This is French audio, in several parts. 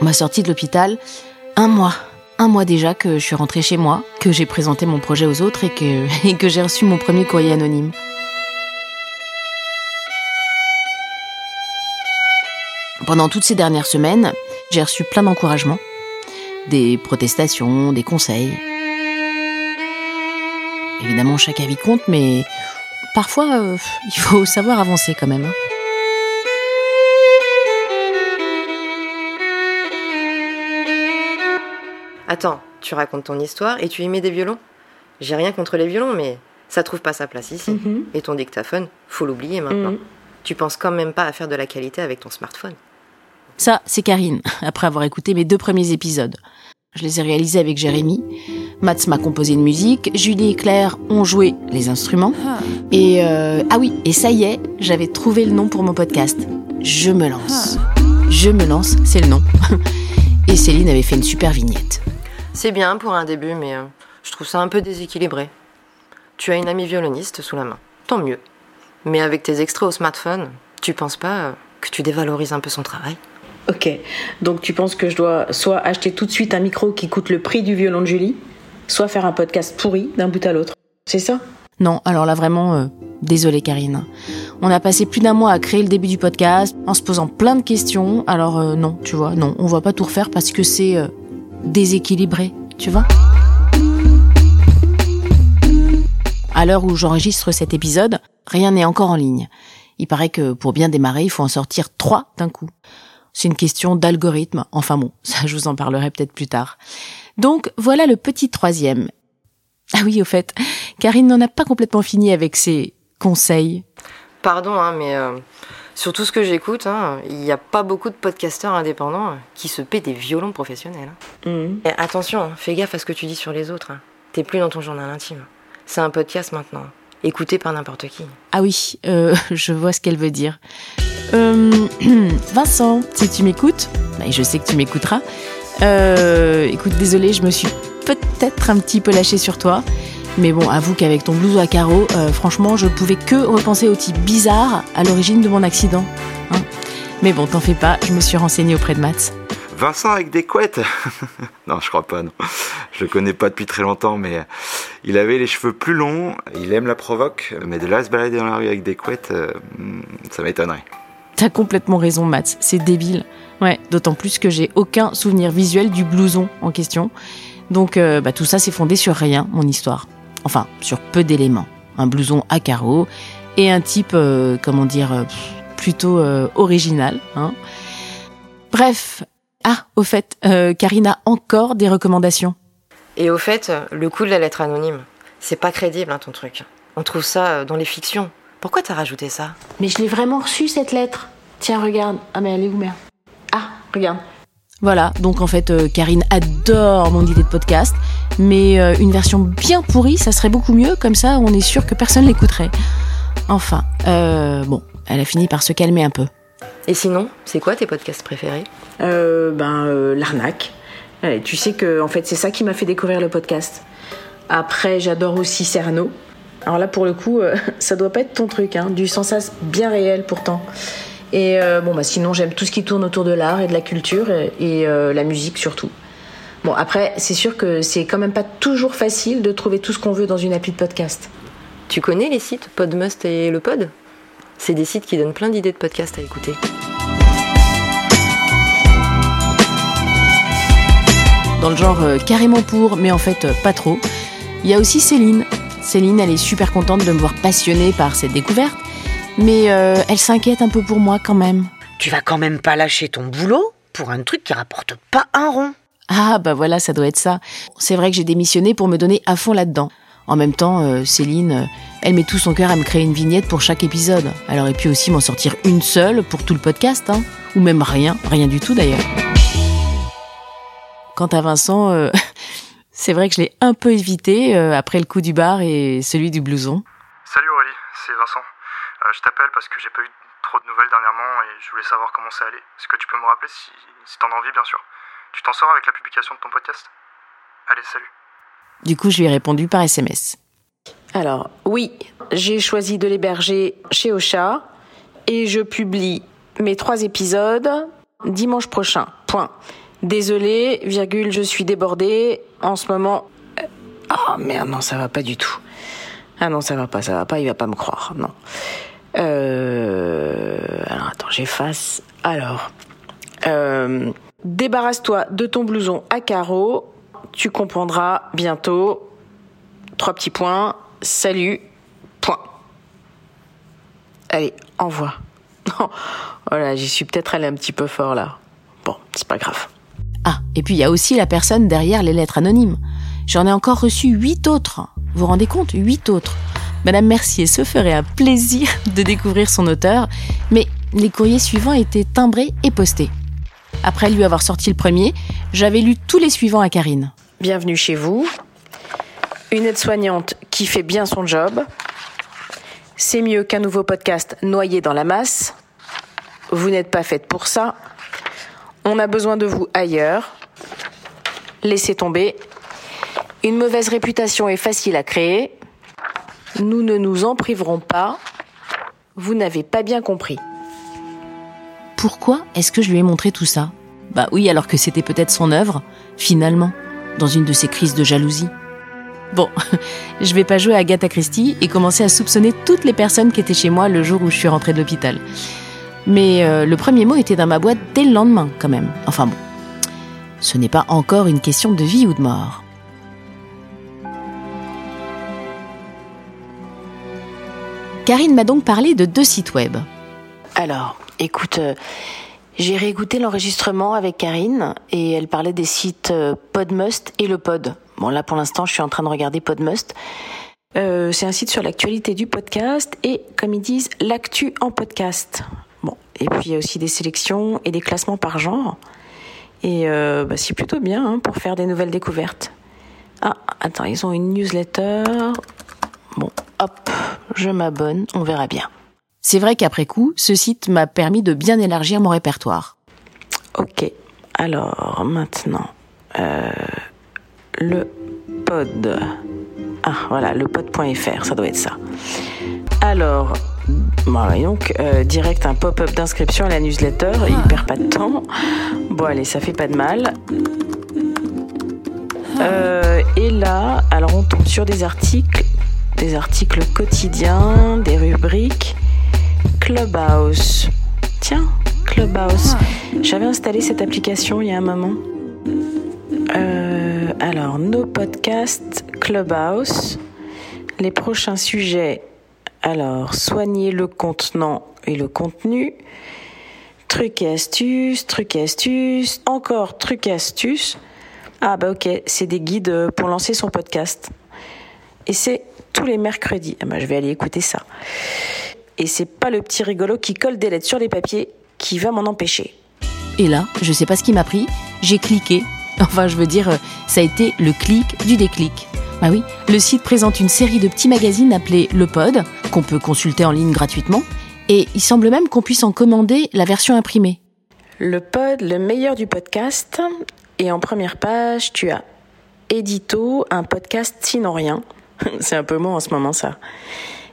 Ma sortie de l'hôpital, un mois. Un mois déjà que je suis rentrée chez moi, que j'ai présenté mon projet aux autres et que, j'ai reçu mon premier courrier anonyme. Pendant toutes ces dernières semaines, j'ai reçu plein d'encouragements, des protestations, des conseils. Évidemment, chaque avis compte, mais parfois, euh, il faut savoir avancer quand même. hein. Attends, tu racontes ton histoire et tu y mets des violons J'ai rien contre les violons, mais ça trouve pas sa place ici. Mhm. Et ton dictaphone, faut l'oublier maintenant. Mhm. Tu penses quand même pas à faire de la qualité avec ton smartphone. Ça, c'est Karine, après avoir écouté mes deux premiers épisodes. Je les ai réalisés avec Jérémy. Mats m'a composé une musique, Julie et Claire ont joué les instruments. Et euh, ah oui, et ça y est, j'avais trouvé le nom pour mon podcast. Je me lance. Je me lance, c'est le nom. Et Céline avait fait une super vignette. C'est bien pour un début, mais euh, je trouve ça un peu déséquilibré. Tu as une amie violoniste sous la main, tant mieux. Mais avec tes extraits au smartphone, tu penses pas euh, que tu dévalorises un peu son travail? Ok, donc tu penses que je dois soit acheter tout de suite un micro qui coûte le prix du violon de Julie, soit faire un podcast pourri d'un bout à l'autre. C'est ça? Non, alors là vraiment, euh, désolée Karine. On a passé plus d'un mois à créer le début du podcast en se posant plein de questions. Alors euh, non, tu vois, non, on va pas tout refaire parce que c'est euh, déséquilibré, tu vois. À l'heure où j'enregistre cet épisode, rien n'est encore en ligne. Il paraît que pour bien démarrer, il faut en sortir trois d'un coup. C'est une question d'algorithme. Enfin bon, ça je vous en parlerai peut-être plus tard. Donc voilà le petit troisième. Ah oui, au fait, Karine n'en a pas complètement fini avec ses conseils. Pardon, hein, mais euh, sur tout ce que j'écoute, hein, il n'y a pas beaucoup de podcasteurs indépendants qui se paient des violons professionnels. hein. Mhm. Et attention, hein, fais gaffe à ce que tu dis sur les autres. hein. T'es plus dans ton journal intime. C'est un podcast maintenant, écouté par n'importe qui. Ah oui, euh, je vois ce qu'elle veut dire. Euh, Vincent, si tu m'écoutes, bah, je sais que tu m'écouteras, euh, écoute, désolé, je me suis peut-être un petit peu lâchée sur toi. Mais bon, avoue qu'avec ton blouson à carreaux, euh, franchement, je pouvais que repenser au type bizarre à l'origine de mon accident. hein. Mais bon, t'en fais pas, je me suis renseignée auprès de Mats. Vincent avec des couettes Non, je crois pas, non. Je le connais pas depuis très longtemps, mais euh, il avait les cheveux plus longs, il aime la provoque, mais de là à se balader dans la rue avec des couettes, euh, hmm, ça m'étonnerait. T'as complètement raison, Mats, c'est débile. Ouais, d'autant plus que j'ai aucun souvenir visuel du blouson en question. Donc, euh, bah, tout ça, c'est fondé sur rien, mon histoire. Enfin, sur peu d'éléments. Un blouson à carreaux et un type, euh, comment dire, euh, plutôt euh, original. Hein. Bref. Ah, au fait, euh, Karine a encore des recommandations? Et au fait, le coup de la lettre anonyme, c'est pas crédible hein, ton truc. On trouve ça dans les fictions. Pourquoi t'as rajouté ça? Mais je l'ai vraiment reçu cette lettre. Tiens, regarde. Ah, mais elle est où, merde? Ah, regarde. Voilà, donc en fait, euh, Karine adore mon idée de podcast, mais euh, une version bien pourrie, ça serait beaucoup mieux, comme ça on est sûr que personne l'écouterait. Enfin, euh, bon, elle a fini par se calmer un peu. Et sinon, c'est quoi tes podcasts préférés? Euh, ben, euh, l'arnaque. Ouais, tu sais que, en fait, c'est ça qui m'a fait découvrir le podcast. Après, j'adore aussi Cerno. Alors là, pour le coup, euh, ça doit pas être ton truc, hein. Du sensas bien réel pourtant. Et euh, bon, bah sinon, j'aime tout ce qui tourne autour de l'art et de la culture et, et, euh, la musique surtout. Bon, après, c'est sûr que c'est quand même pas toujours facile de trouver tout ce qu'on veut dans une appli de podcast. Tu connais les sites Podmust et le Pod? C'est des sites qui donnent plein d'idées de podcasts à écouter. Dans le genre euh, carrément pour, mais en fait euh, pas trop. Il y a aussi Céline. Céline, elle est super contente de me voir passionnée par cette découverte, mais euh, elle s'inquiète un peu pour moi quand même. Tu vas quand même pas lâcher ton boulot pour un truc qui rapporte pas un rond. Ah bah voilà, ça doit être ça. C'est vrai que j'ai démissionné pour me donner à fond là-dedans. En même temps, euh, Céline, euh, elle met tout son cœur à me créer une vignette pour chaque épisode. Elle aurait pu aussi m'en sortir une seule pour tout le podcast, hein. Ou même rien, rien du tout d'ailleurs. Quant à Vincent, euh, c'est vrai que je l'ai un peu évité euh, après le coup du bar et celui du blouson. Salut Aurélie, c'est Vincent. Euh, je t'appelle parce que j'ai pas eu trop de nouvelles dernièrement et je voulais savoir comment ça allait. Est-ce que tu peux me rappeler si, si t'en as envie, bien sûr Tu t'en sors avec la publication de ton podcast? Allez, salut. Du coup, je lui ai répondu par SMS. Alors, oui, j'ai choisi de l'héberger chez Ocha et je publie mes trois épisodes dimanche prochain. Point. Désolée, virgule, je suis débordée. En ce moment. Oh merde, non, ça va pas du tout. Ah non, ça va pas, ça va pas, il va pas me croire, non. Euh... Alors attends, j'efface. Alors. Euh... Débarrasse-toi de ton blouson à carreaux. Tu comprendras bientôt. Trois petits points. Salut. Point. Allez, envoie. voilà, j'y suis peut-être allé un petit peu fort là. Bon, c'est pas grave. Ah, et puis il y a aussi la personne derrière les lettres anonymes. J'en ai encore reçu huit autres. Vous vous rendez compte Huit autres. Madame Mercier se ferait un plaisir de découvrir son auteur, mais les courriers suivants étaient timbrés et postés. Après lui avoir sorti le premier, j'avais lu tous les suivants à Karine. Bienvenue chez vous. Une aide-soignante qui fait bien son job. C'est mieux qu'un nouveau podcast noyé dans la masse. Vous n'êtes pas faite pour ça. On a besoin de vous ailleurs. Laissez tomber. Une mauvaise réputation est facile à créer. Nous ne nous en priverons pas. Vous n'avez pas bien compris. Pourquoi est-ce que je lui ai montré tout ça? Bah oui, alors que c'était peut-être son œuvre, finalement, dans une de ces crises de jalousie. Bon, je vais pas jouer à Agatha Christie et commencer à soupçonner toutes les personnes qui étaient chez moi le jour où je suis rentrée de l'hôpital. Mais euh, le premier mot était dans ma boîte dès le lendemain, quand même. Enfin bon, ce n'est pas encore une question de vie ou de mort. Karine m'a donc parlé de deux sites web. Alors, écoute, euh, j'ai réécouté l'enregistrement avec Karine et elle parlait des sites euh, Podmust et le Pod. Bon, là pour l'instant, je suis en train de regarder Podmust. Euh, c'est un site sur l'actualité du podcast et, comme ils disent, l'actu en podcast. Bon, et puis il y a aussi des sélections et des classements par genre. Et bah, c'est plutôt bien hein, pour faire des nouvelles découvertes. Ah, attends, ils ont une newsletter. Bon, hop, je m'abonne, on verra bien. C'est vrai qu'après coup, ce site m'a permis de bien élargir mon répertoire. Ok, alors maintenant, euh, le pod. Ah, voilà, le pod.fr, ça doit être ça. Alors, voilà, donc, euh, direct un pop-up d'inscription à la newsletter, il perd pas de temps. Bon, allez, ça fait pas de mal. Euh, et là, alors on tombe sur des articles, des articles quotidiens, des rubriques. Clubhouse. Tiens, Clubhouse. J'avais installé cette application il y a un moment. Euh, alors, nos podcasts, Clubhouse. Les prochains sujets. Alors, soigner le contenant et le contenu. Trucs et astuces, trucs et astuces, encore trucs et astuces. Ah bah ok, c'est des guides pour lancer son podcast. Et c'est tous les mercredis. Ah bah je vais aller écouter ça. Et c'est pas le petit rigolo qui colle des lettres sur les papiers qui va m'en empêcher. Et là, je sais pas ce qui m'a pris, j'ai cliqué. Enfin, je veux dire, euh, ça a été le clic du déclic. Bah oui, le site présente une série de petits magazines appelés Le Pod, qu'on peut consulter en ligne gratuitement, et il semble même qu'on puisse en commander la version imprimée. Le pod, le meilleur du podcast. Et en première page, tu as Édito, un podcast sinon rien. C'est un peu mot en ce moment ça.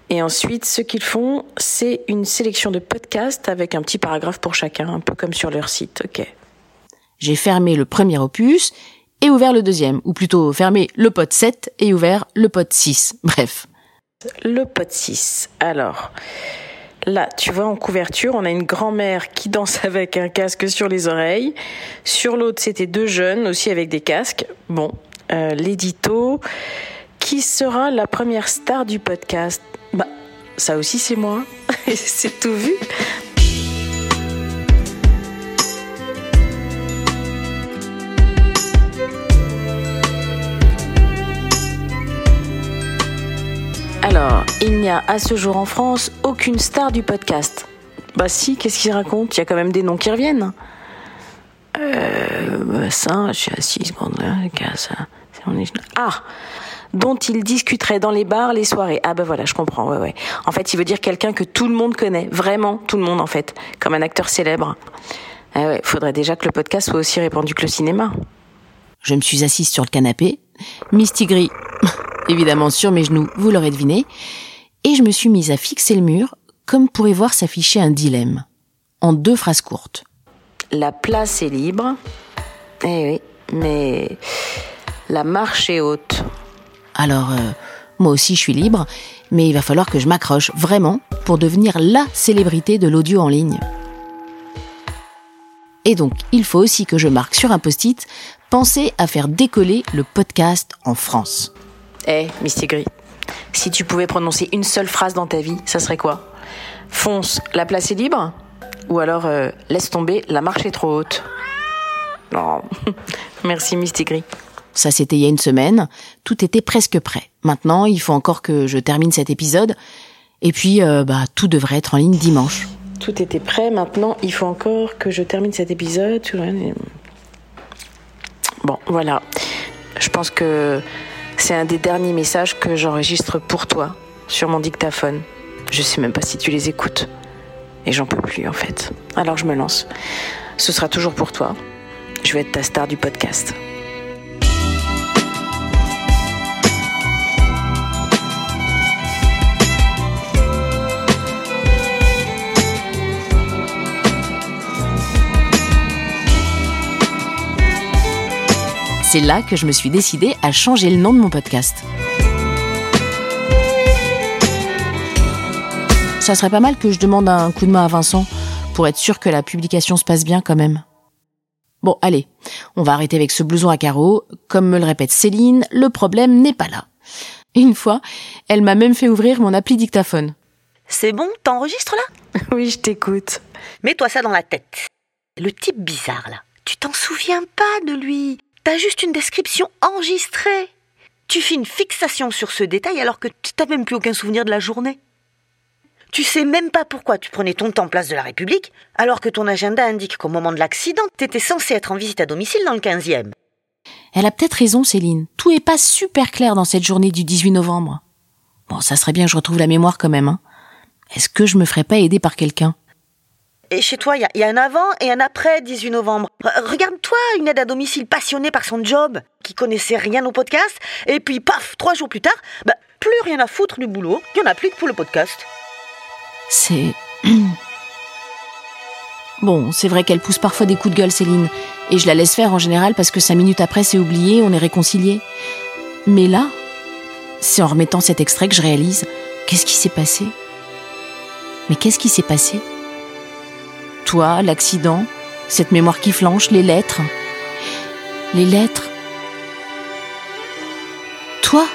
Et ensuite, ce qu'ils font, c'est une sélection de podcasts avec un petit paragraphe pour chacun, un peu comme sur leur site. Ok. J'ai fermé le premier opus et ouvert le deuxième, ou plutôt fermé le pod 7 et ouvert le pod 6. Bref. Le pod 6. Alors, là, tu vois, en couverture, on a une grand-mère qui danse avec un casque sur les oreilles. Sur l'autre, c'était deux jeunes aussi avec des casques. Bon, euh, l'édito. Qui sera la première star du podcast Bah, ça aussi, c'est moi. c'est tout vu. Alors, il n'y a à ce jour en France aucune star du podcast. Bah si, qu'est-ce qu'il raconte? Il y a quand même des noms qui reviennent. Euh, bah ça, je suis secondes ça, on est... Ah dont il discuterait dans les bars, les soirées. Ah ben voilà, je comprends, ouais, ouais. En fait, il veut dire quelqu'un que tout le monde connaît, vraiment tout le monde en fait, comme un acteur célèbre. Ah ouais, faudrait déjà que le podcast soit aussi répandu que le cinéma. Je me suis assise sur le canapé, Mistigris, évidemment sur mes genoux, vous l'aurez deviné, et je me suis mise à fixer le mur, comme pourrait voir s'afficher un dilemme, en deux phrases courtes. La place est libre, Eh oui, mais la marche est haute. Alors, euh, moi aussi je suis libre, mais il va falloir que je m'accroche vraiment pour devenir la célébrité de l'audio en ligne. Et donc, il faut aussi que je marque sur un post-it Pensez à faire décoller le podcast en France. Eh, Misty Gris, si tu pouvais prononcer une seule phrase dans ta vie, ça serait quoi? Fonce, la place est libre? Ou alors euh, laisse tomber, la marche est trop haute? Non, merci Misty Gris. Ça, c'était il y a une semaine. Tout était presque prêt. Maintenant, il faut encore que je termine cet épisode. Et puis, euh, bah, tout devrait être en ligne dimanche. Tout était prêt. Maintenant, il faut encore que je termine cet épisode. Bon, voilà. Je pense que c'est un des derniers messages que j'enregistre pour toi sur mon dictaphone. Je sais même pas si tu les écoutes. Et j'en peux plus en fait. Alors je me lance. Ce sera toujours pour toi. Je vais être ta star du podcast. C'est là que je me suis décidée à changer le nom de mon podcast. Ça serait pas mal que je demande un coup de main à Vincent pour être sûr que la publication se passe bien quand même. Bon, allez, on va arrêter avec ce blouson à carreaux. Comme me le répète Céline, le problème n'est pas là. Une fois, elle m'a même fait ouvrir mon appli dictaphone. C'est bon, t'enregistres là? Oui, je t'écoute. Mets-toi ça dans la tête. Le type bizarre là, tu t'en souviens pas de lui? T'as juste une description enregistrée. Tu fais une fixation sur ce détail alors que tu n'as même plus aucun souvenir de la journée. Tu sais même pas pourquoi tu prenais ton temps place de la République, alors que ton agenda indique qu'au moment de l'accident, t'étais censé être en visite à domicile dans le 15e. Elle a peut-être raison, Céline. Tout est pas super clair dans cette journée du 18 novembre. Bon, ça serait bien que je retrouve la mémoire quand même, hein. Est-ce que je me ferais pas aider par quelqu'un? Et chez toi, il y, a un avant et un après 18 novembre. Regarde-toi, une aide à domicile passionnée par son job, qui connaissait rien au podcast, et puis paf, trois jours plus tard, bah, plus rien à foutre du boulot, il n'y en a plus que pour le podcast. C'est... Bon, c'est vrai qu'elle pousse parfois des coups de gueule, Céline, et je la laisse faire en général parce que cinq minutes après, c'est oublié, on est réconciliés. Mais là, c'est en remettant cet extrait que je réalise qu'est-ce qui s'est passé? Mais qu'est-ce qui s'est passé? Toi, l'accident, cette mémoire qui flanche, les lettres. Les lettres. Toi